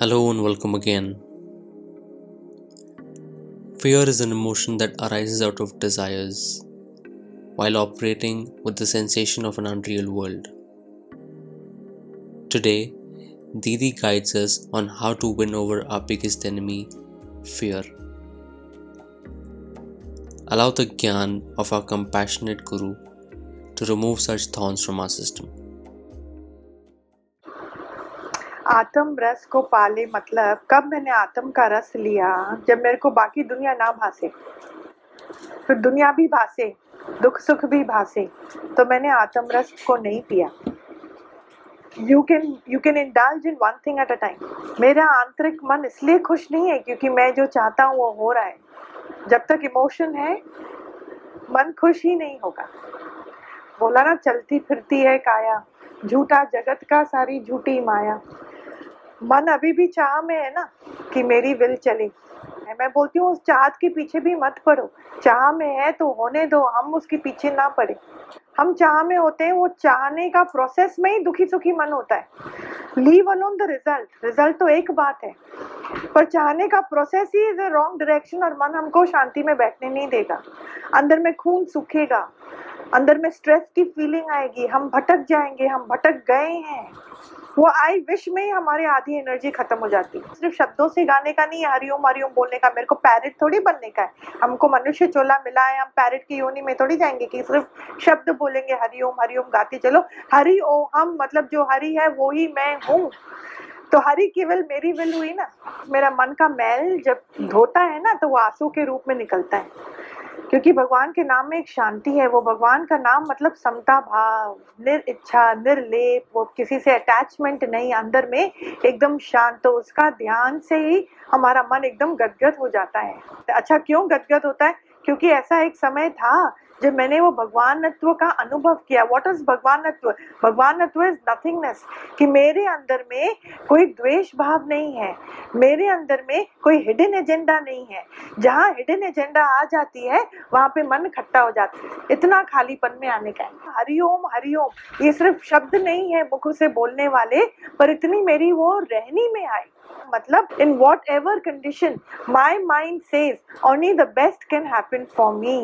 Hello and welcome again. Fear is an emotion that arises out of desires while operating with the sensation of an unreal world. Today, Didi guides us on how to win over our biggest enemy, fear. Allow the Gyan of our compassionate Guru to remove such thorns from our system. आत्म रस को पाले मतलब कब मैंने आत्म का रस लिया? जब मेरे को बाकी दुनिया ना भासे फिर दुनिया भी भासे, दुख सुख भी भासे तो मैंने आत्म रस को नहीं पिया। You can you can indulge in one thing at a time मेरा आंतरिक मन इसलिए खुश नहीं है क्योंकि मैं जो चाहता हूँ वो हो रहा है। जब तक इमोशन है, मन खुश ही नहीं होगा। बोला ना, चलती फिरती है काया, झूठा जगत का सारी झूठी माया। मन अभी भी चाह में है ना कि मेरी विल चले। मैं बोलती हूँ, उस चाहत के पीछे भी मत पड़ो। चाह में है तो होने दो, हम उसके पीछे ना पड़े। हम चाह में होते हैं, वो चाहने का प्रोसेस में ही दुखी सुखी मन होता है। Leave alone the result result तो एक बात है, पर चाहने का प्रोसेस ही इज़ ए रॉन्ग डायरेक्शन और मन हमको शांति में बैठने नहीं देगा। अंदर में खून सूखेगा। अंदर में स्ट्रेस की फीलिंग आएगी। हम भटक जाएँगे, हम भटक गए हैं। वो आई विश में ही हमारी आधी एनर्जी खत्म हो जाती है। सिर्फ़ शब्दों से गाने का नहीं, हरिओम हरिओम बोलने का। मेरे को पैरेट थोड़ी बनने का है। हमको मनुष्य चोला मिला है, हम पैरेट की योनि में थोड़ी जाएँगे कि सिर्फ़ शब्द बोलेंगे, हरिओम हरिओम गाते चलो। हरि ओ हम मतलब जो हरि है, वो ही मैं हूँ। तो हरी की विल मेरी विल हुई ना। मेरा मन का मैल जब धोता है ना तो वो आँसू के रूप में निकलता है। क्योंकि भगवान के नाम में एक शांति है, वो भगवान का नाम मतलब समता भाव, निर इच्छा, निर्लेप, वो किसी से अटैचमेंट नहीं, अंदर में एकदम शांत तो उसका ध्यान से ही हमारा मन एकदम गदगद हो जाता है। अच्छा क्यों गदगद होता है? क्योंकि ऐसा एक समय था जब मैंने वो भगवानत्व का अनुभव किया व्हाट इज़ भगवानत्व? भगवानत्व इज़ नथिंगनेस कि मेरे अंदर में कोई द्वेष भाव नहीं है, मेरे अंदर में कोई हिडन एजेंडा नहीं है। जहाँ हिडन एजेंडा आ जाती है, वहाँ पे मन खट्टा हो जाता है। इतना खालीपन में आने का हरिओम हरिओम, ये सिर्फ़ शब्द नहीं है मुख से बोलने वाले, पर इतनी मेरी वो रहनी में आई। मतलब in whatever condition my mind says only the best can happen for me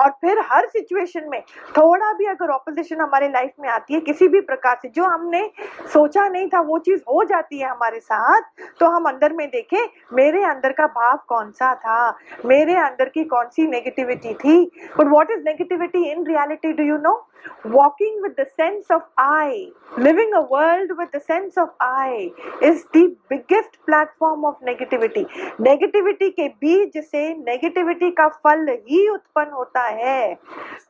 और फिर हर सिचुएशन में थोड़ा भी अगर ऑपोजिशन हमारे लाइफ में आती है किसी भी प्रकार से जो हमने सोचा नहीं था वो चीज़ हो जाती है हमारे साथ तो हम अंदर में देखें मेरे अंदर का भाव कौन सा था? मेरे अंदर की कौन सी नेगेटिविटी थी? But what is negativity in reality do you know walking with the sense of I, living a world with the sense of I is the biggest best platform of negativity negativity के बीज से negativity का फल ही उत्पन्न होता है।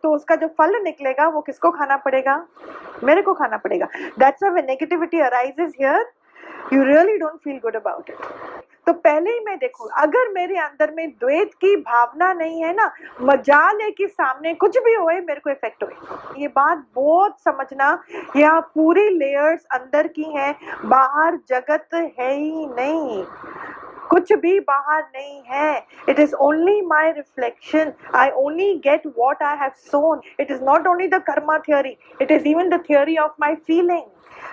तो उसका जो फल निकलेगा, वो किसको खाना पड़ेगा? मेरे को खाना पड़ेगा। That's negativity arises here you really don't feel good about it तो पहले ही मैं देखू, अगर मेरे अंदर में द्वैत की भावना नहीं है ना, मजाल है कि सामने कुछ भी होए मेरे को इफ़ेक्ट हुए ये बात बहुत समझना यहाँ पूरी लेयर्स अंदर की हैं, बाहर जगत है ही नहीं। कुछ भी बाहर नहीं है। It is only my reflection I only get what I have sown it is not only the karma theory it is even the theory of my feeling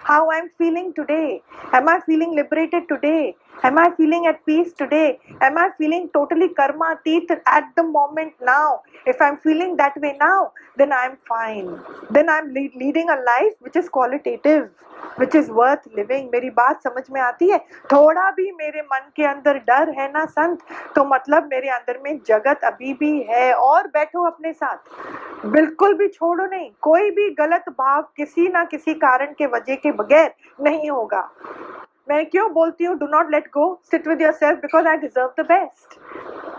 how I'm feeling today. Am I feeling liberated today? Am I feeling at peace today? Am I feeling totally karma teeth at the moment now? If I'm feeling that way now, then I'm fine. Then I'm le- leading a life which is qualitative. Which is worth living मेरी बात समझ में आती है थोड़ा भी मेरे मन के अंदर डर है ना संत तो मतलब मेरे अंदर में जगत अभी भी है और बैठो अपने साथ बिल्कुल भी छोड़ो नहीं कोई भी गलत भाव किसी ना किसी कारण के वजह के बगैर नहीं होगा मैं क्यों बोलती हूँ do not let go sit with yourself because I deserve the best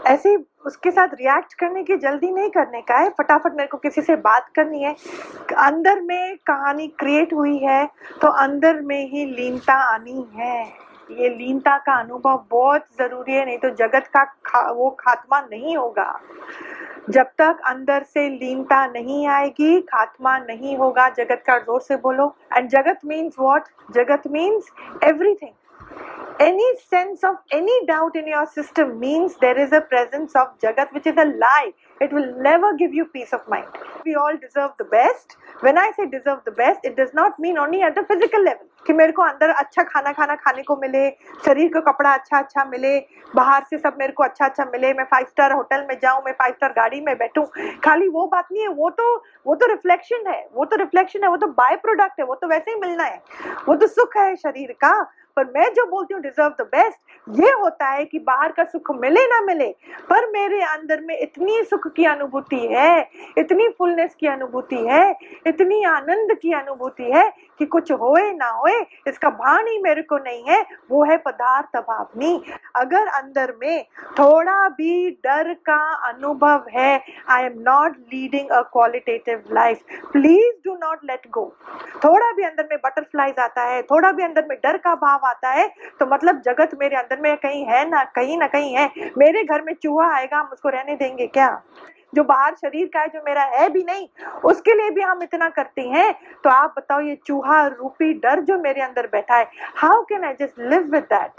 ऐसे उसके साथ रिएक्ट करने की जल्दी नहीं करने का है। फटाफट मेरे को किसी से बात करनी है। अंदर में कहानी क्रिएट हुई है तो अंदर में ही लीनता आनी है। ये लीनता का अनुभव बहुत ज़रूरी है नहीं तो जगत का खा, वो खात्मा नहीं होगा। जब तक अंदर से लीनता नहीं आएगी, खात्मा नहीं होगा, जगत का ज़ोर से बोलो। And jagat means what jagat means everything any sense of any doubt in your system means there is a presence of jagat which is a life it will never give you peace of mind. We all deserve the best. When i say deserve the best, it does not mean only at the physical level कि मेरे को अंदर अच्छा खाना खाना खाने को मिले, शरीर को कपड़ा अच्छा अच्छा मिले, बाहर से सब मेरे को अच्छा अच्छा मिले, मैं फाइव स्टार होटल में जाऊँ, मैं फाइव स्टार गाड़ी में बैठूं। खाली वो बात नहीं है, वो तो वो तो रिफ्लेक्शन है, वो तो रिफ्लेक्शन है, वो तो बाय प्रोडक्ट है, वो तो वैसे ही मिलना है। वो तो सुख है शरीर का पर मैं जो बोलती हूँ डिजर्व द बेस्ट ये होता है कि बाहर का सुख मिले ना मिले, पर मेरे अंदर में इतनी सुख की अनुभूति है, इतनी फुलनेस की अनुभूति है, इतनी आनंद की अनुभूति है कि कुछ होए ना होए, इसका भान ही मेरे को नहीं है, वो है पदार्थ अभावनी अगर अंदर में थोड़ा भी डर का अनुभव है I am not leading a qualitative life please do not let go थोड़ा भी अंदर में बटरफ्लाईज आता है, थोड़ा भी अंदर में डर का भाव आता है तो मतलब जगत मेरे अंदर में कहीं है ना, कहीं ना कहीं है। मेरे घर में चूहा आएगा, हम उसको रहने देंगे क्या? जो बाहर शरीर का है, जो मेरा है भी नहीं, उसके लिए भी हम इतना करते हैं। तो आप बताओ, ये चूहा रूपी डर जो मेरे अंदर बैठा है how can I just live with that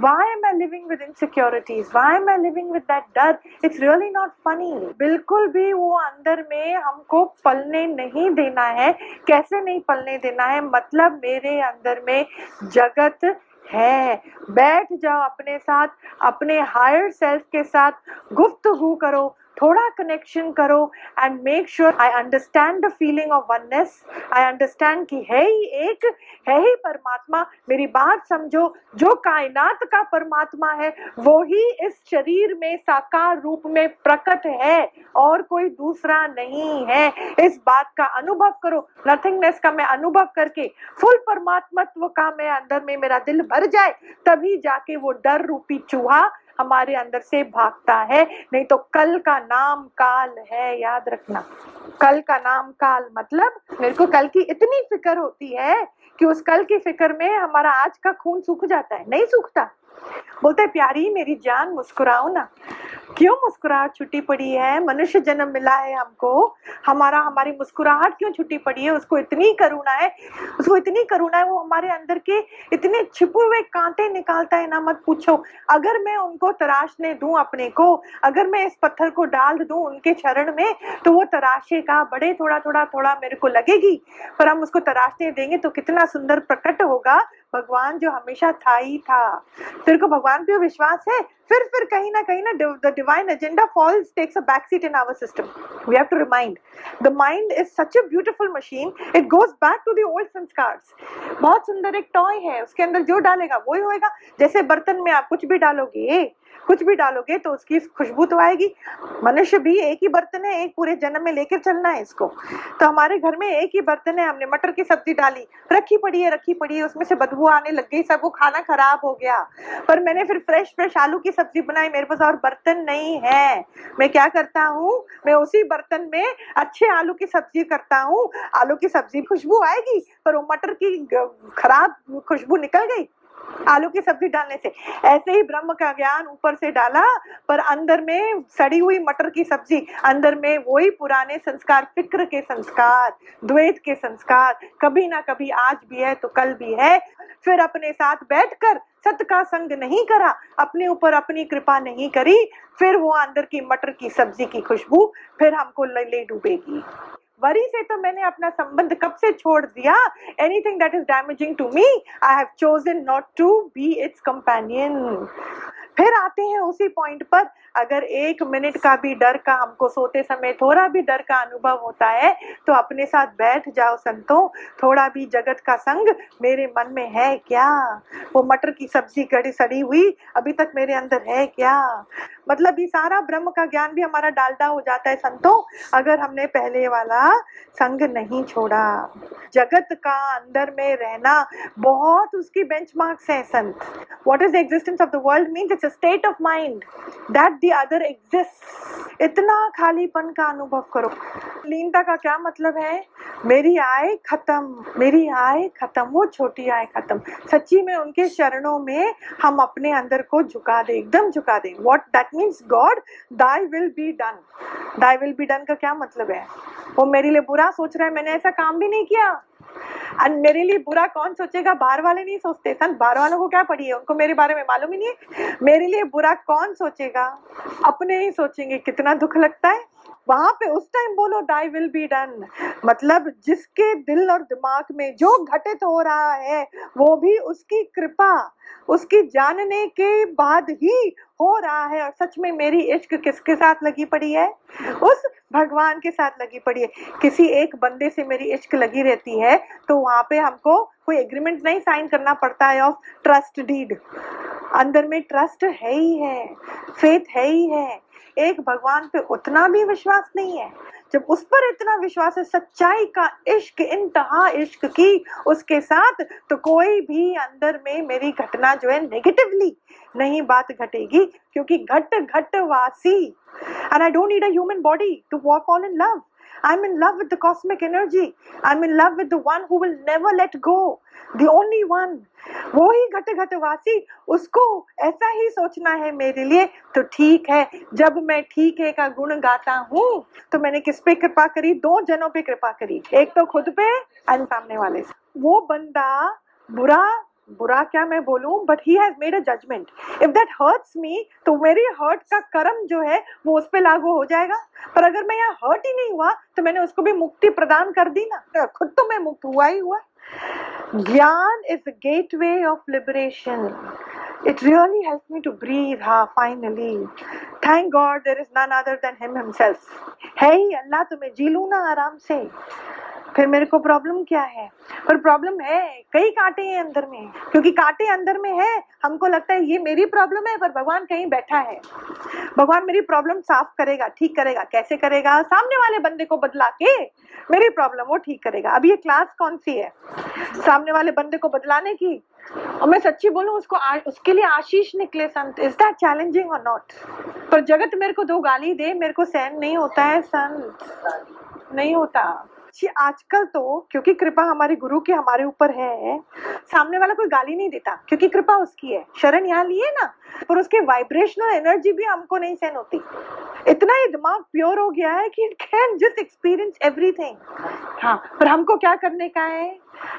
why am i living with insecurities? Why am i living with that डर? It's really not funny. बिल्कुल भी वो अंदर में हमको पलने नहीं देना है। कैसे नहीं पलने देना है? मतलब मेरे अंदर में जगत है। बैठ जाओ अपने साथ, अपने हायर सेल्फ के साथ, गुफ्तगु करो। थोड़ा कनेक्शन करो and make sure I understand the feeling of oneness I understand कि है ही एक, है ही परमात्मा। मेरी बात समझो, जो कायनात का परमात्मा है, वो ही इस शरीर में साकार रूप में प्रकट है और कोई दूसरा नहीं है। इस बात का अनुभव करो। नथिंगनेस का मैं अनुभव करके फुल परमात्मत्व का मैं अंदर में मेरा दिल भर जाए, तभी जाके वो डर रूपी चूहा हमारे अंदर से भागता है। नहीं तो कल का नाम काल है, याद रखना। कल का नाम काल मतलब मेरे को कल की इतनी फ़िक्र होती है कि उस कल की फ़िक्र में हमारा आज का खून सूख जाता है, नहीं सूखता। बोलते प्यारी मेरी जान, मुस्कुराओ ना। क्यों मुस्कुराहट छुट्टी पड़ी है? मनुष्य जन्म मिला है हमको। हमारा, हमारी मुस्कुराहट क्यों छुट्टी पड़ी है? उसको इतनी करुणा है, उसको इतनी करुणा है, वो हमारे अंदर के इतने छिपे हुए कांटे निकालता है ना, मत पूछो। अगर मैं उनको तराशने दूँ अपने को, अगर मैं इस पत्थर को डाल दूँ उनके चरण में तो वो तराशे का बड़े थोड़ा थोड़ा थोड़ा मेरे को लगेगी। पर हम उसको तराशने देंगे तो कितना सुंदर प्रकट होगा। भगवान जो हमेशा था ही था। तेरे को भगवान पे विश्वास है? फिर फिर कहीं ना कहीं ना the divine agenda falls takes a back seat in our system we have to remind the mind is such a beautiful machine it goes back to the old sanskars बहुत सुंदर एक टॉय है, उसके अंदर जो डालेगा, वही होएगा। जैसे बर्तन में आप कुछ भी डालोगे कुछ भी डालोगे तो उसकी खुशबू तो आएगी। मनुष्य भी एक ही बर्तन है, एक पूरे जन्म में लेकर चलना है इसको। तो हमारे घर में एक ही बर्तन है, हमने मटर की सब्ज़ी डाली। रखी पड़ी है, रखी पड़ी है, उसमें से बदबू आने लग गई सबको खाना खराब हो गया। पर मैंने फिर फ्रेश फ्रेश आलू की सब्ज़ी बनाई, मेरे पास और बर्तन नहीं है। मैं क्या करता हूँ? मैं उसी बर्तन में अच्छे आलू की सब्ज़ी करता हूँ। आलू की सब्ज़ी खुशबू आएगी, पर वो मटर की खराब खुशबू निकल गई। आलू की सब्ज़ी डालने से। ऐसे ही ब्रह्म का ज्ञान ऊपर से डाला, पर अंदर में सड़ी हुई मटर की सब्ज़ी, अंदर में वही पुराने संस्कार, फ़िक्र के संस्कार, द्वैत के संस्कार, कभी ना कभी आज भी है तो कल भी है। फिर अपने साथ बैठकर सत का संग नहीं करा, अपने ऊपर अपनी कृपा नहीं करी, फिर वो अंदर की मटर की सब्ज़ी की खुशबू, फिर हमको ले डूबेगी। वरी से तो मैंने अपना संबंध कब से छोड़ दिया? Anything that is damaging to me I have chosen not to be its companion फिर आते हैं उसी पॉइंट पर। अगर एक मिनट का भी डर का हमको सोते समय थोड़ा भी डर का अनुभव होता है तो अपने साथ बैठ जाओ संतों। थोड़ा भी जगत का संग मेरे मन में है क्या? वो मटर की सब्ज़ी गड़ी सड़ी हुई अभी तक मेरे अंदर है क्या? मतलब ये सारा ब्रह्म का ज्ञान भी हमारा डालडा हो जाता है संतों, अगर हमने पहले वाला संग नहीं छोड़ा। जगत का अंदर में रहना बहुत उसकी बेंचमार्क्स है संत। What is the existence of the world means it's a state of mind that the other exist इतना खालीपन का अनुभव करो। लीनता का क्या मतलब है? मेरी आय खत्म, मेरी आय खत्म, वो छोटी आय खत्म। सच्ची में उनके चरणों में हम अपने अंदर को झुका दे, एकदम झुका दे। What that means God thy will be done thy will be done का क्या मतलब है? वो मेरे लिए बुरा सोच रहा है, मैंने ऐसा काम भी नहीं किया। एंड मेरे लिए बुरा कौन सोचेगा? बाहर वाले नहीं सोचते। सन, बाहर वालों को क्या पड़ी है? उनको मेरे बारे में मालूम ही नहीं है। मेरे लिए बुरा कौन सोचेगा? अपने ही सोचेंगे। कितना दुख लगता है। वहाँ पे उस टाइम बोलो दाई विल बी डन मतलब जिसके दिल और दिमाग में जो घटित हो रहा है, वो भी उसकी कृपा, उसकी जानने के बाद ही हो रहा है और सच में मेरी इश्क किसके साथ लगी पड़ी है? उस भगवान के साथ लगी पड़ी है। किसी एक बंदे से मेरी इश्क लगी रहती है तो वहाँ पे हमको कोई एग्रीमेंट नहीं साइन करना पड़ता है ऑफ़ ट्रस्ट डीड अंदर में ट्रस्ट है ही है फेथ है ही है। एक भगवान पे उतना भी विश्वास नहीं है। जब उस पर इतना विश्वास है, सच्चाई का इश्क, इंतहा इश्क की उसके साथ तो कोई भी अंदर में मेरी घटना जो है नेगेटिवली नहीं बात घटेगी, क्योंकि घट घट वासी and I don't need a human body to walk on in love I'm in love with the cosmic energy. I'm in love with the one who will never let go. The only one. वो ही घट घटवासी उसको ऐसा ही सोचना है मेरे लिए तो ठीक है जब मैं ठीक है का गुण गाता हूँ तो मैंने किस पे कृपा करी दो जनों पे कृपा करी एक तो खुद पे और सामने वाले से वो बंदा बुरा बुरा क्या मैं बोलूँ? But he has made a judgement if that hurts me तो मेरी हर्ट का कर्म जो है, वो उस पर लागू हो जाएगा। पर अगर मैं यहाँ हर्ट ही नहीं हुआ तो मैंने उसको भी मुक्ति प्रदान कर दी ना। खुद तो मैं मुक्त हुआ ही हुआ। Gyan is gateway of liberation it really helped me to breathe ha finally. Thank god there is none other than him himself. है ही अल्लाह तो जी लू ना आराम से। फिर मेरे को प्रॉब्लम क्या है? पर प्रॉब्लम है कई कांटे हैं अंदर में क्योंकि कांटे अंदर में है हमको लगता है ये मेरी प्रॉब्लम है पर भगवान कहीं बैठा है। भगवान मेरी प्रॉब्लम साफ़ करेगा ठीक करेगा कैसे करेगा? सामने वाले बंदे को बदला के मेरी प्रॉब्लम वो ठीक करेगा। अब ये क्लास कौन सी है? सामने वाले बंदे को बदलाने की? और मैं सच्ची बोलूँ उसको आ, उसके लिए आशीष निकले संत। इज़ दैट चैलेंजिंग और नॉट पर जगत मेरे को दो गाली दे मेरे को सहन नहीं होता है संत। नहीं होता। जी आजकल तो क्योंकि कृपा हमारे गुरु की हमारे ऊपर है, सामने वाला कोई गाली नहीं देता, क्योंकि कृपा उसकी है। शरण यहाँ लिए ना, पर उसके वाइब्रेशनल एनर्जी भी हमको नहीं सहन होती। इतना ही दिमाग प्योर हो गया है कि it can just experience everything हाँ पर हमको क्या करने का है?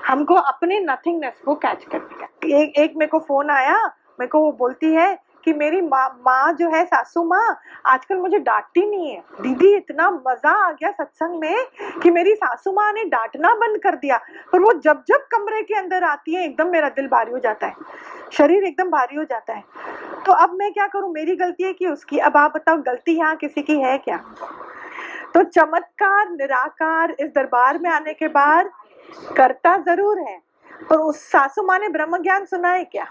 हमको अपने नथिंगनेस को कैच करने का एक एक मेरे को फ़ोन आया, मेरे को वो बोलती है कि मेरी माँ माँ जो है, सासू माँ, आजकल मुझे डांटती नहीं है। दीदी, इतना मज़ा आ गया सत्संग में कि मेरी सासू माँ ने डांटना बंद कर दिया। पर वो जब जब कमरे के अंदर आती है, एकदम मेरा दिल भारी हो जाता है। शरीर एकदम भारी हो जाता है। तो अब मैं क्या करूँ? मेरी गलती है कि उसकी? अब आप बताओ, गलती यहाँ किसी की है क्या? तो चमत्कार, निराकार इस दरबार में आने के बाद करता ज़रूर है। पर उस सासू माँ ने ब्रह्म ज्ञान सुना है क्या?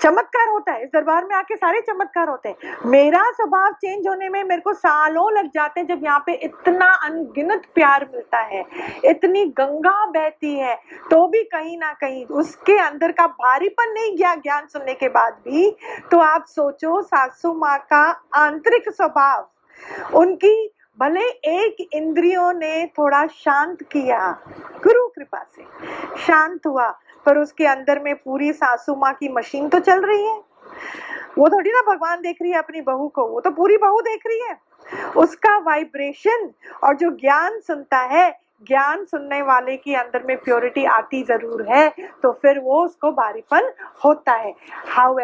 चमत्कार होता है। इस दरबार में आके सारे चमत्कार होते हैं। मेरा स्वभाव चेंज होने में मेरे को सालों लग जाते हैं जब यहाँ पे इतना अनगिनत प्यार मिलता है। इतनी गंगा बहती है। तो भी कहीं ना कहीं उसके अंदर का भारीपन नहीं गया ज्ञान सुनने के बाद भी। तो आप सोचो, सासू माँ का आंतरिक स्वभाव, उनकी भले एक इंद्रियों ने थोड़ा शांत किया, गुरु कृपा से। शांत हुआ, पर उसके अंदर में पूरी सासू माँ की मशीन तो चल रही है। वो थोड़ी ना भगवान देख रही है अपनी बहू को, वो तो पूरी बहू देख रही है। उसका वाइब्रेशन और जो ज्ञान सुनता है, ज्ञान सुनने वाले की अंदर में प्योरिटी आती ज़रूर है तो फिर वो उसको भारीपन होता है। हाउ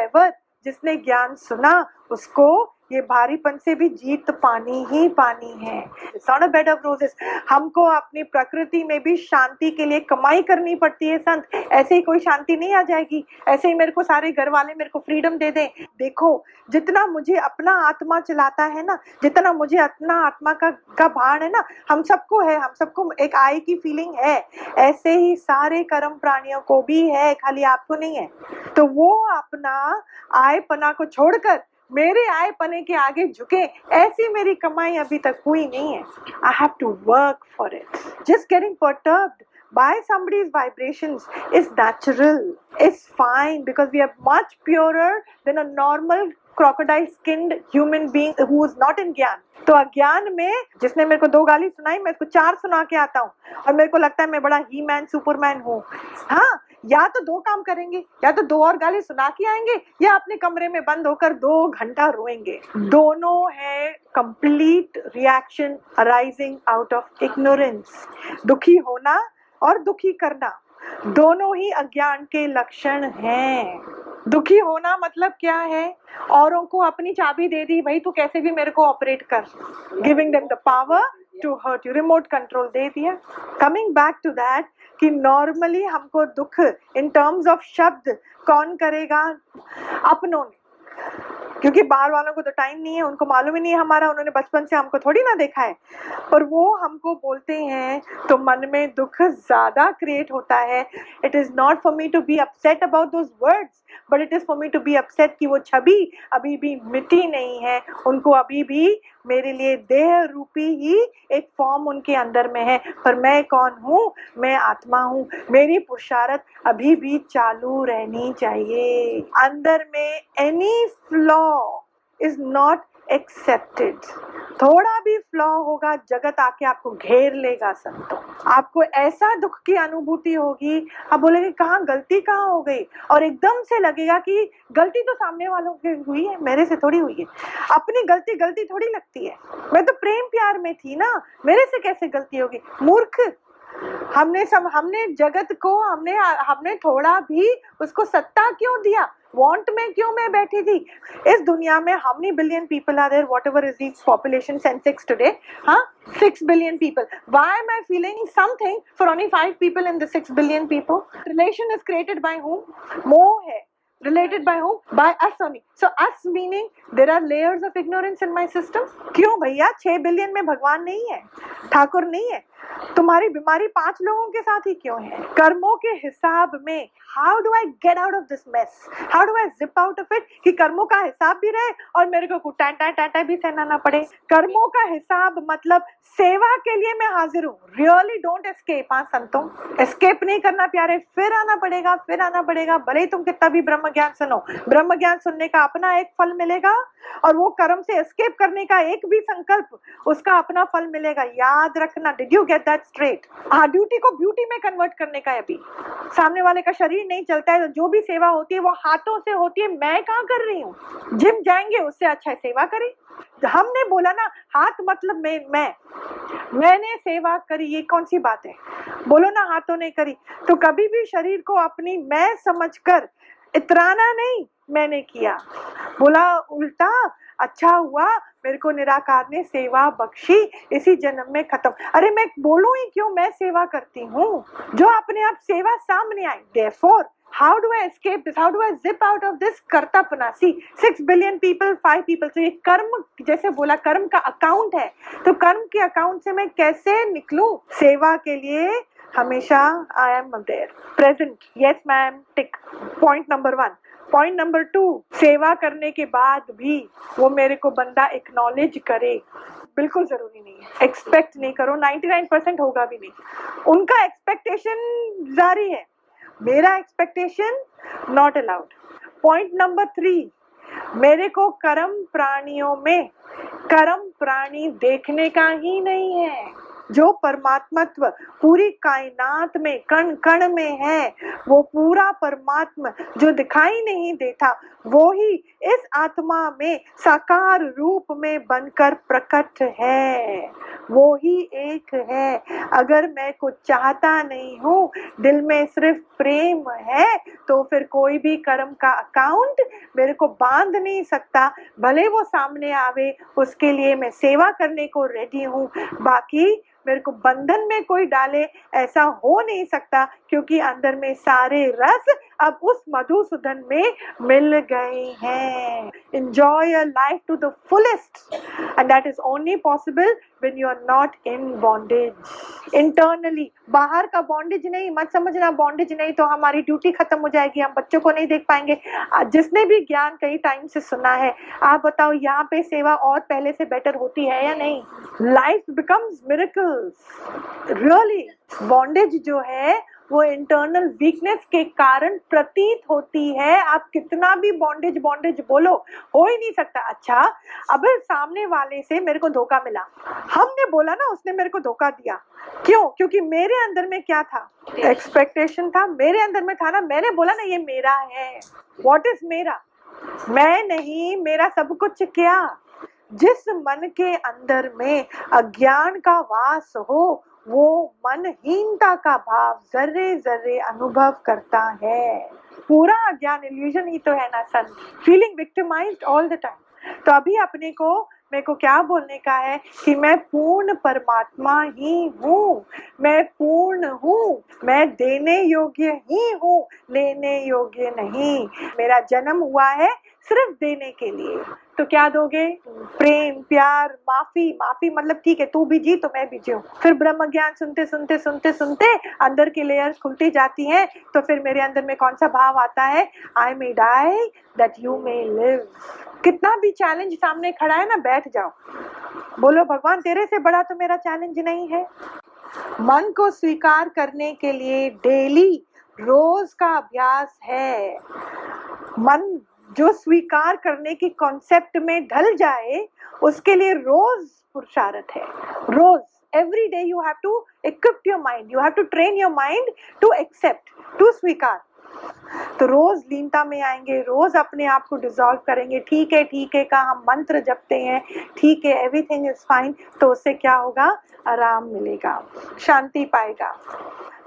जिसने ज्ञान सुना, उसको ये भारीपन से भी जीत पानी ही पानी है। नॉट बेड ऑफ़ रोजेस हमको अपनी प्रकृति में भी शांति के लिए कमाई करनी पड़ती है संत। ऐसे ही कोई शांति नहीं आ जाएगी। ऐसे ही मेरे को सारे घर वाले मेरे को फ्रीडम दे दें। देखो, जितना मुझे अपना आत्मा चलाता है ना, जितना मुझे अपना आत्मा का का भाण है ना, हम सबको है, हम सबको एक आय की फीलिंग है। ऐसे ही सारे कर्म प्राणियों को भी है, खाली आपको नहीं है। तो वो अपना आय पना को छोड़कर मेरे आए पने के आगे झुके ऐसी मेरी कमाई अभी तक हुई नहीं है I have to work for it just getting perturbed by somebody's vibrations is natural is fine because we are much purer than a normal crocodile skinned human being who is not in ज्ञान तो अज्ञान में जिसने मेरे को दो गाली सुनाई मैं इसको चार सुना के आता हूँ और मेरे को लगता है मैं बड़ा ही मैन सुपरमैन हूँ हाँ या तो दो काम करेंगे या तो दो और गाली सुना के आएँगे या अपने कमरे में बंद होकर दो घंटा रोएँगे। दोनों है complete reaction arising out of ignorance दुखी होना और दुखी करना। दोनों ही अज्ञान के लक्षण हैं। दुखी होना मतलब क्या है? औरों को अपनी चाबी दे दी भाई तू कैसे भी मेरे को ऑपरेट कर। Giving them the power to hurt you remote control दे दिया। कमिंग बैक टू दैट कि नॉर्मली हमको दुख इन टर्म्स ऑफ़ शब्द कौन करेगा? अपनों ने। क्योंकि बाहर वालों को तो टाइम नहीं है, उनको मालूम ही नहीं है हमारा, उन्होंने बचपन से हमको थोड़ी ना देखा है। पर वो हमको बोलते हैं तो मन में दुख ज़्यादा क्रिएट होता है। It is not for me to be upset about those words but it is for me to be upset कि वो छवि अभी भी मिट्टी नहीं है। उनको अभी भी मेरे लिए देह रूपी ही एक फॉर्म उनके अंदर में है। पर मैं कौन हूँ? मैं आत्मा हूँ। मेरी पुरुषारत अभी भी चालू रहनी चाहिए। अंदर में any flaw is not accepted थोड़ा भी फ्लॉ होगा, जगत आके आपको घेर लेगा संतो। आपको ऐसा दुख की अनुभूति होगी, आप बोलेंगे, कहाँ गलती कहाँ हो गई? और एकदम से लगेगा कि गलती तो सामने वालों की हुई है, मेरे से थोड़ी हुई है। अपनी गलती गलती थोड़ी लगती है। मैं तो प्रेम प्यार में थी ना, मेरे से कैसे गलती होगी? मूर्ख! हमने सब हमने जगत को, हमने हमने थोड़ा भी उसको सत्ता क्यों दिया? वांट में क्यों मैं बैठी थी इस दुनिया में how many billion people are there whatever is the population census today हाँ 6 billion people why am i feeling something for only 5 people in the 6 billion people relation is created by whom मोह है related by whom by us only so, us meaning there are layers of ignorance in my system? क्यों भैया? 6 billion में भगवान नहीं है, ठाकुर नहीं है। तुम्हारी बीमारी पाँच लोगों के साथ ही क्यों है? कर्मों के हिसाब में। How do I get out of this mess how do I zip out of it कि कर्मों का हिसाब भी रहे और मेरे को टाटा टाटा भी सहना ना पड़े। कर्मों का हिसाब मतलब सेवा के लिए मैं हाजिर हूँ। रियली डोंट एस्केप हाँ संतों। एस्केप नहीं करना प्यारे, फिर आना पड़ेगा, फिर आना पड़ेगा। भले ही तुम कितना भी ब्रह्म ज्ञान सुनो। ब्रह्म ज्ञान सुनने का अपना एक फल मिलेगा और वो कर्म से एस्केप करने का एक भी संकल्प, उसका अपना फल मिलेगा। याद रखना did you get that straight हाँ ड्यूटी को ब्यूटी में कन्वर्ट करने का है अभी। सामने वाले का शरीर नहीं चलता है तो जो भी सेवा होती है, वो हाथों से होती है। मैं कहाँ कर रही हूँ? जिम जाएँगे, उससे अच्छा सेवा करें। हमने बोला ना, हाथ मतलब मैं मैं। मैंने सेवा करी, ये कौन सी बात है? बोलो ना, हाथों ने करी। तो कभी भी शरीर को अपनी मैं समझकर, इतराना नहीं। मैंने किया। बोला उल्टा अच्छा हुआ मेरे को निराकार ने सेवा बख्शी इसी जन्म में खत्म। अरे मैं बोलू ही क्यों? मैं सेवा करती हूँ। जो अपने आप सेवा सामने आई therefore how do I escape this? How do I zip out of this कर्तापना? See, six billion people, five people. So ये कर्म जैसे बोला कर्म का अकाउंट है। तो कर्म के अकाउंट से मैं कैसे निकलूं? सेवा के लिए हमेशा I am there present yes ma'am tick point number one point number two सेवा करने के बाद भी वो मेरे को बंदा एक्नॉलेज करे। बिल्कुल ज़रूरी नहीं है। एक्सपेक्ट नहीं करो। 99 परसेंट होगा भी नहीं। उनका एक्सपेक्टेशन जारी है। मेरा expectation not allowed point number three मेरे को कर्म प्राणियों में कर्म प्राणी देखने का ही नहीं है। जो परमात्मत्व पूरी कायनात में, कण कण में है, वो पूरा परमात्मा जो दिखाई नहीं देता, वो ही इस आत्मा में साकार रूप में बनकर प्रकट है। वो ही एक है। अगर मैं कुछ चाहता नहीं हूँ, दिल में सिर्फ़ प्रेम है तो फिर कोई भी कर्म का अकाउंट मेरे को बाँध नहीं सकता। भले वो सामने आवे, उसके लिए मैं सेवा करने को रेडी हूँ। बाकी मेरे को बंधन में कोई डाले, ऐसा हो नहीं सकता क्योंकि अंदर में सारे रस अब उस मधुसूदन में मिल गए हैं। Enjoy your life to the fullest and that is only possible when you are not in bondage. Internally, बाहर का बॉन्डेज नहीं, मत समझना बॉन्डेज नहीं तो हमारी ड्यूटी खत्म हो जाएगी, हम बच्चों को नहीं देख पाएँगे। जिसने भी ज्ञान कई टाइम से सुना है, आप बताओ यहाँ पे सेवा और पहले से बेटर होती है या नहीं? Life becomes miracles really bondage जो है, वो इंटरनल वीकनेस के कारण प्रतीत होती है। आप कितना भी बॉन्डेज बॉन्डेज बोलो, हो ही नहीं सकता। अच्छा अब सामने वाले से मेरे को धोखा मिला। हमने बोला ना, उसने मेरे को धोखा दिया। क्यों? क्योंकि मेरे अंदर में क्या था? एक्सपेक्टेशन था। मेरे अंदर में था ना, मैंने बोला ना, ये मेरा है। वॉट इज़ मेरा? मैं नहीं, मेरा सब कुछ क्या? जिस मन के अंदर में अज्ञान का वास हो, वो मनहीनता का भाव जर्रे जर्रे अनुभव करता है। पूरा अज्ञान इल्यूजन ही तो है ना son feeling victimised all the time तो अभी अपने को, मेरे को क्या बोलने का है कि मैं पूर्ण परमात्मा ही हूँ। मैं पूर्ण हूँ। मैं देने योग्य ही हूँ। लेने योग्य नहीं। मेरा जन्म हुआ है सिर्फ़ देने के लिए। तो क्या दोगे? प्रेम, प्यार, माफ़ी माफ़ी मतलब ठीक है, तू भी जी तो मैं भी जीऊँ। फिर ब्रह्म ज्ञान सुनते सुनते सुनते सुनते अंदर की लेयर्स खुलती जाती हैं तो फिर मेरे अंदर में कौन सा भाव आता है? I may die that you may live कितना भी चैलेंज सामने खड़ा है ना, बैठ जाओ। बोलो, भगवान, तेरे से बड़ा तो मेरा चैलेंज नहीं है। मन को स्वीकार करने के लिए डेली रोज का अभ्यास है। मन जो स्वीकार करने की कॉन्सेप्ट में ढल जाए, उसके लिए रोज पुरुषार्थ है। रोज, every day you have to equip your mind, you have to train your mind to accept, to स्वीकार। तो रोज लीनता में आएँगे, रोज अपने आप को डिजोल्व करेंगे। ठीक है ठीक है का हम मंत्र जपते हैं, ठीक है एवरीथिंग इज़ फाइन तो उससे क्या होगा? आराम मिलेगा, शांति पाएगा।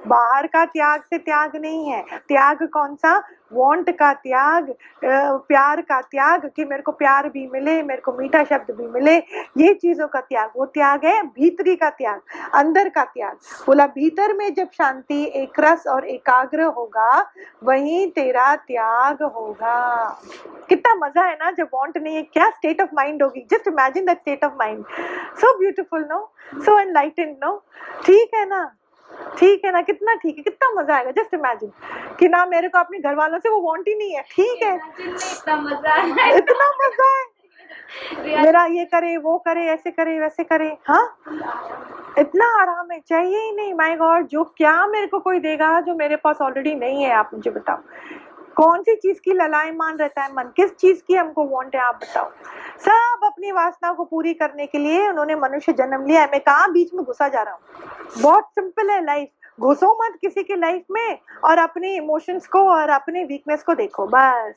बाहर का त्याग से त्याग नहीं है। त्याग कौन सा? वांट का त्याग प्यार का त्याग कि मेरे को प्यार भी मिले, मेरे को मीठा शब्द भी मिले। ये चीज़ों का त्याग, वो त्याग है भीतरी का त्याग, अंदर का त्याग। बोला, भीतर में जब शांति, एक रस और एकाग्र होगा, वही तेरा त्याग होगा। कितना मज़ा है ना, जब वांट नहीं है, क्या स्टेट ऑफ़ माइंड होगी? Just imagine that state of mind so beautiful no so enlightened no ठीक है ना? ठीक है ना? कितना ठीक है? कितना मज़ा आएगा? जस्ट इमेजिन कि ना मेरे को अपने घर वालों से वो वांट ही नहीं है। ठीक है? इतना मज़ा है इतना मज़ा है। मेरा ये करे वो करे ऐसे करे वैसे करे। हाँ? इतना आराम है। चाहिए ही नहीं। माय गॉड जो क्या मेरे को कोई देगा जो मेरे पास ऑलरेडी नहीं है आप मुझे बताओ। कौन सी चीज़ की ललाई मान रहता है, मन किस चीज़ की हमको वांट है, आप बताओ। सब अपनी वासना को पूरी करने के लिए उन्होंने मनुष्य जन्म लिया है। मैं कहा बीच में घुसा जा रहा हूँ? बहुत सिंपल है लाइफ घुसो मत किसी की लाइफ में और अपने इमोशंस को और अपने वीकनेस को देखो। बस।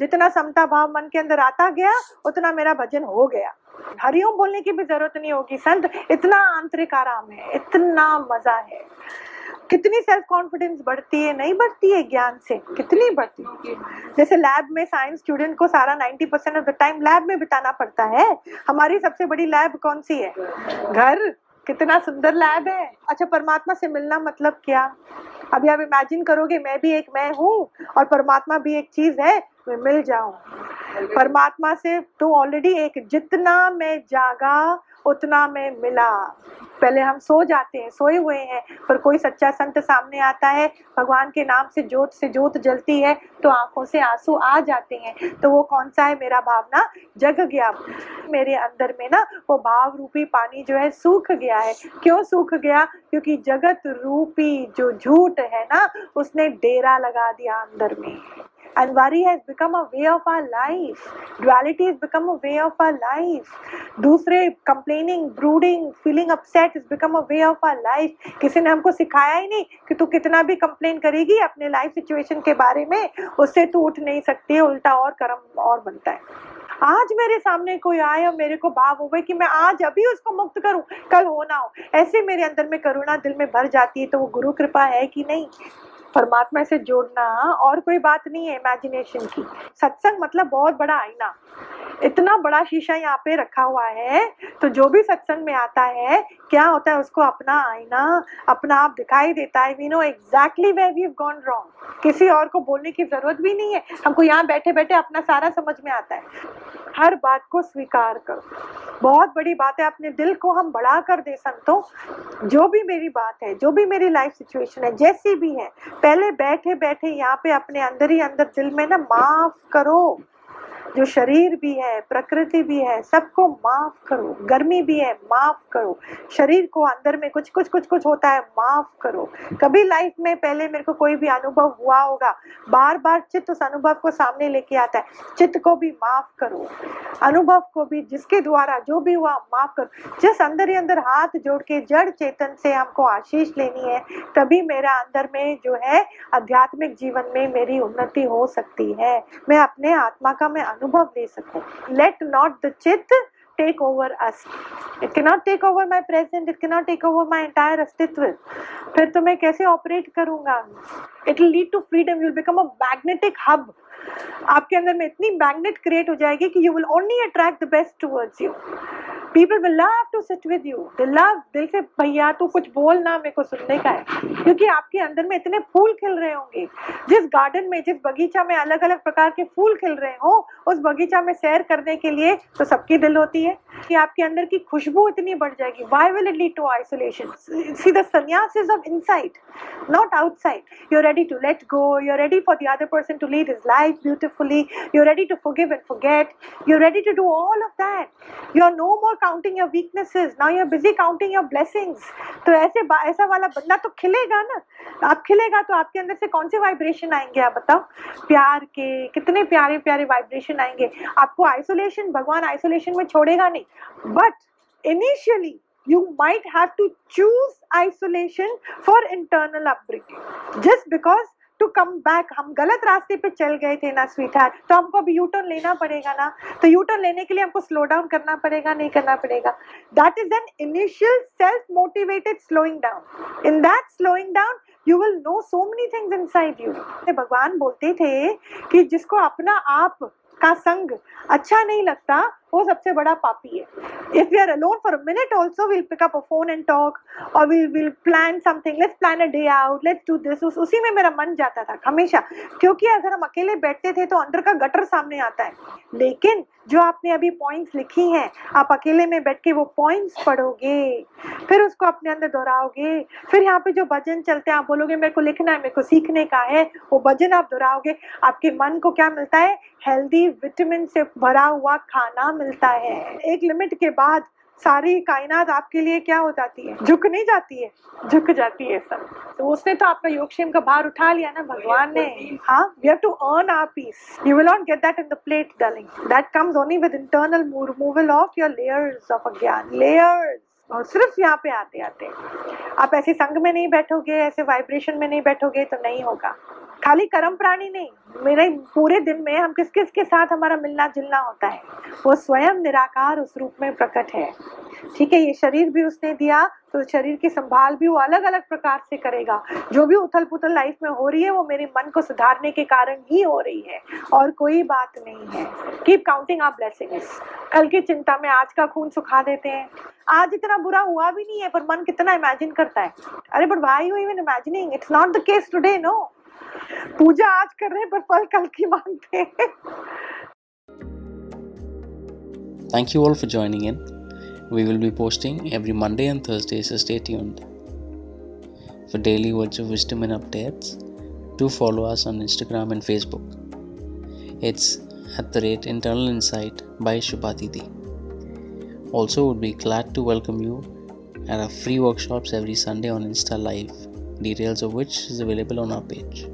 जितना समता भाव मन के अंदर आता गया, उतना मेरा भजन हो गया। हरिओम बोलने की भी ज़रूरत नहीं होगी, संत। इतना आंतरिक आराम है, इतना मज़ा है। कितनी सेल्फ कॉन्फिडेंस बढ़ती है? नहीं बढ़ती है ज्ञान से, कितनी बढ़ती है? जैसे लैब में साइंस स्टूडेंट को सारा 90 percent of the time lab में बिताना पड़ता है। हमारी सबसे बड़ी लैब कौन सी है? घर। कितना सुंदर लैब है। अच्छा परमात्मा से मिलना मतलब क्या? अभी आप इमेजिन करोगे, मैं भी एक मैं हूँ और परमात्मा भी एक चीज़ है, मैं मिल जाऊँ। परमात्मा से तो ऑलरेडी एक जितना मैं जागा, उतना मैं मिला। पहले हम सो जाते हैं, सोए हुए हैं, पर कोई सच्चा संत सामने आता है, भगवान के नाम से जोत से जोत जलती है तो आँखों से आँसू आ जाते हैं। तो वो कौन सा है? मेरा भावना जग गया। मेरे अंदर में ना वो भाव रूपी पानी जो है सूख गया है। क्यों सूख गया? क्योंकि जगत रूपी जो झूठ है ना, उसने डेरा लगा दिया अंदर में। And worry has become a way of our life. Duality has become a way of our life. दूसरे complaining, brooding, feeling upset has become a way of our life. किसी ने हमको सिखाया ही नहीं कि तू कितना भी कंप्लेन करेगी अपने लाइफ सिचुएशन के बारे में उससे तू उठ नहीं सकती है उल्टा और कर्म और बनता है आज मेरे सामने कोई आए और मेरे को भाव हो गए कि मैं आज अभी उसको मुक्त करूँ, कल हो ना हो। ऐसे मेरे अंदर में करुणा दिल में भर जाती है तो वो गुरु कृपा है कि नहीं? परमात्मा से जोड़ना और कोई बात नहीं है इमेजिनेशन की। सत्संग मतलब बहुत बड़ा आईना। इतना बड़ा शीशा यहाँ पे रखा हुआ है तो जो भी सत्संग में आता है, क्या होता है उसको अपना आईना, अपना आप दिखाई देता है we know exactly way we gone wrong किसी और को बोलने की ज़रूरत भी नहीं है। हमको यहाँ बैठे बैठे अपना सारा समझ में आता है। हर बात को स्वीकार करो। बहुत बड़ी बात है, अपने दिल को हम बढ़ा कर दे संतों। जो भी मेरी बात है, जो भी मेरी लाइफ सिचुएशन है, जैसी भी है, पहले बैठे बैठे यहाँ पे अपने अंदर ही अंदर दिल में ना माफ़ करो। जो शरीर भी है, प्रकृति भी है, सबको माफ़ करो। गर्मी भी है, माफ़ करो। शरीर को अंदर में कुछ कुछ कुछ कुछ होता है, माफ़ करो। कभी लाइफ में पहले मेरे को कोई भी अनुभव हुआ होगा बार बार चित्त उस अनुभव को सामने लेके आता है। चित्त को भी माफ़ करो। अनुभव को भी, जिसके द्वारा जो भी हुआ, माफ़ करो। जिस अंदर ही अंदर हाथ जोड़ के, जड़ चेतन से हमको आशीष लेनी है, तभी मेरा अंदर में जो है, आध्यात्मिक जीवन में मेरी उन्नति हो सकती है। मैं अपने आत्मा का, मैं अनुभव दे सको let not the chitta take over us. It cannot take over my present. It cannot take over my entire अस्तित्व फिर तो मैं कैसे ऑपरेट करूँगा it will lead to freedom you will become a magnetic hub आपके अंदर में इतनी मैग्नेट क्रिएट हो जाएगी कि you will only attract the best towards you people will love to sit with you they love दिल से, भैया, तू कुछ बोल ना मेरे को सुनने का है. क्योंकि आपके अंदर में इतने फूल खिल रहे होंगे। जिस गार्डन में, जिस बगीचा में अलग अलग प्रकार के फूल खिल रहे हो, उस बगीचा में सैर करने के लिए तो सबकी दिल होती है। कि आपके अंदर की खुशबू इतनी बढ़ जाएगी। Why will it lead to isolation see the sannyas is of inside not outside. You're ready to let go. You're ready for the other person to lead his life beautifully. You're ready to forgive and forget. You're ready to do all of that. You're no counting your weaknesses now you are busy counting your blessings तो ऐसे ऐसा वाला बंदा तो खिलेगा ना। आप खिलेगा तो आपके अंदर से कौन से वाइब्रेशन आएँगे, आप बताओ? प्यार के, कितने प्यारे प्यारे वाइब्रेशन आएँगे। आपको आइसोलेशन भगवान आइसोलेशन में छोड़ेगा नहीं। But initially you might have to choose isolation for internal upbringing just because to come back हम गलत रास्ते पे चल गए थे ना स्वीट हार्ट तो हमको अभी यू टर्न लेना पड़ेगा ना। तो यू टर्न लेने के लिए हमको स्लो डाउन करना पड़ेगा, नहीं करना पड़ेगा। That is an initial self motivated slowing down in that slowing down you will know so many things inside you भगवान बोलते थे कि जिसको अपना आप का संग अच्छा नहीं लगता वो सबसे बड़ा पापी है। If we are alone for minute also will pick up a phone and talk और we will plan something let's plan a day out let's do this उसी में मेरा मन जाता था हमेशा। क्योंकि अगर हम अकेले बैठते थे तो अंदर का गटर सामने आता है। लेकिन जो आपने अभी पॉइंट्स लिखी हैं, आप अकेले में बैठ के वो पॉइंट्स पढ़ोगे, फिर उसको अपने अंदर दोहराओगे, फिर यहाँ पे जो भजन चलते हैं, आप बोलोगे, मेरे को लिखना है, मेरे को सीखने का है, वो भजन आप दोहराओगे, आपके मन को क्या मिलता है? हेल्दी विटामिन से भरा हुआ खाना मिलता है। एक लिमिट के बाद सारी कायनात आपके लिए क्या हो जाती है? झुक नहीं जाती है? झुक जाती है सब। तो उसने तो आपका योगक्षेम का भार उठा लिया ना, भगवान ने। हाँ we have to earn our peace you will not get that in the plate darling that comes only with internal removal of your layers of अज्ञान लेयर्स और सिर्फ़ यहाँ पे आते आते आप ऐसे संग में नहीं बैठोगे, ऐसे वाइब्रेशन में नहीं बैठोगे तो नहीं होगा। खाली कर्म प्राणी नहीं, मेरे पूरे दिन में हम किस किस के साथ हमारा मिलना जुलना होता है? वो स्वयं निराकार उस रूप में प्रकट है। ठीक है, ये शरीर भी उसने दिया तो शरीर की संभाल भी वो अलग अलग प्रकार से करेगा। जो भी उथल पुथल लाइफ में हो रही है, वो मेरे मन को सुधारने के कारण ही हो रही है। और कोई बात नहीं है। कीप काउंटिंग आप ब्लेसिंग्स कल की चिंता में आज का खून सुखा देते हैं। आज इतना बुरा हुआ भी नहीं है, पर मन कितना इमेजिन करता है। अरे but why you even imagining it's not the case today no पूजा आज कर रहे हैं पर फल कल की मांगते हैं Thank you all for joining in. We will be posting every Monday and Thursday, so stay tuned. For daily words of wisdom and updates, do follow us on Instagram and Facebook. It's at the rate Internal Insight by Shubhatiti. Also, would be glad to welcome you at our free workshops every Sunday on Insta Live, details of which is available on our page.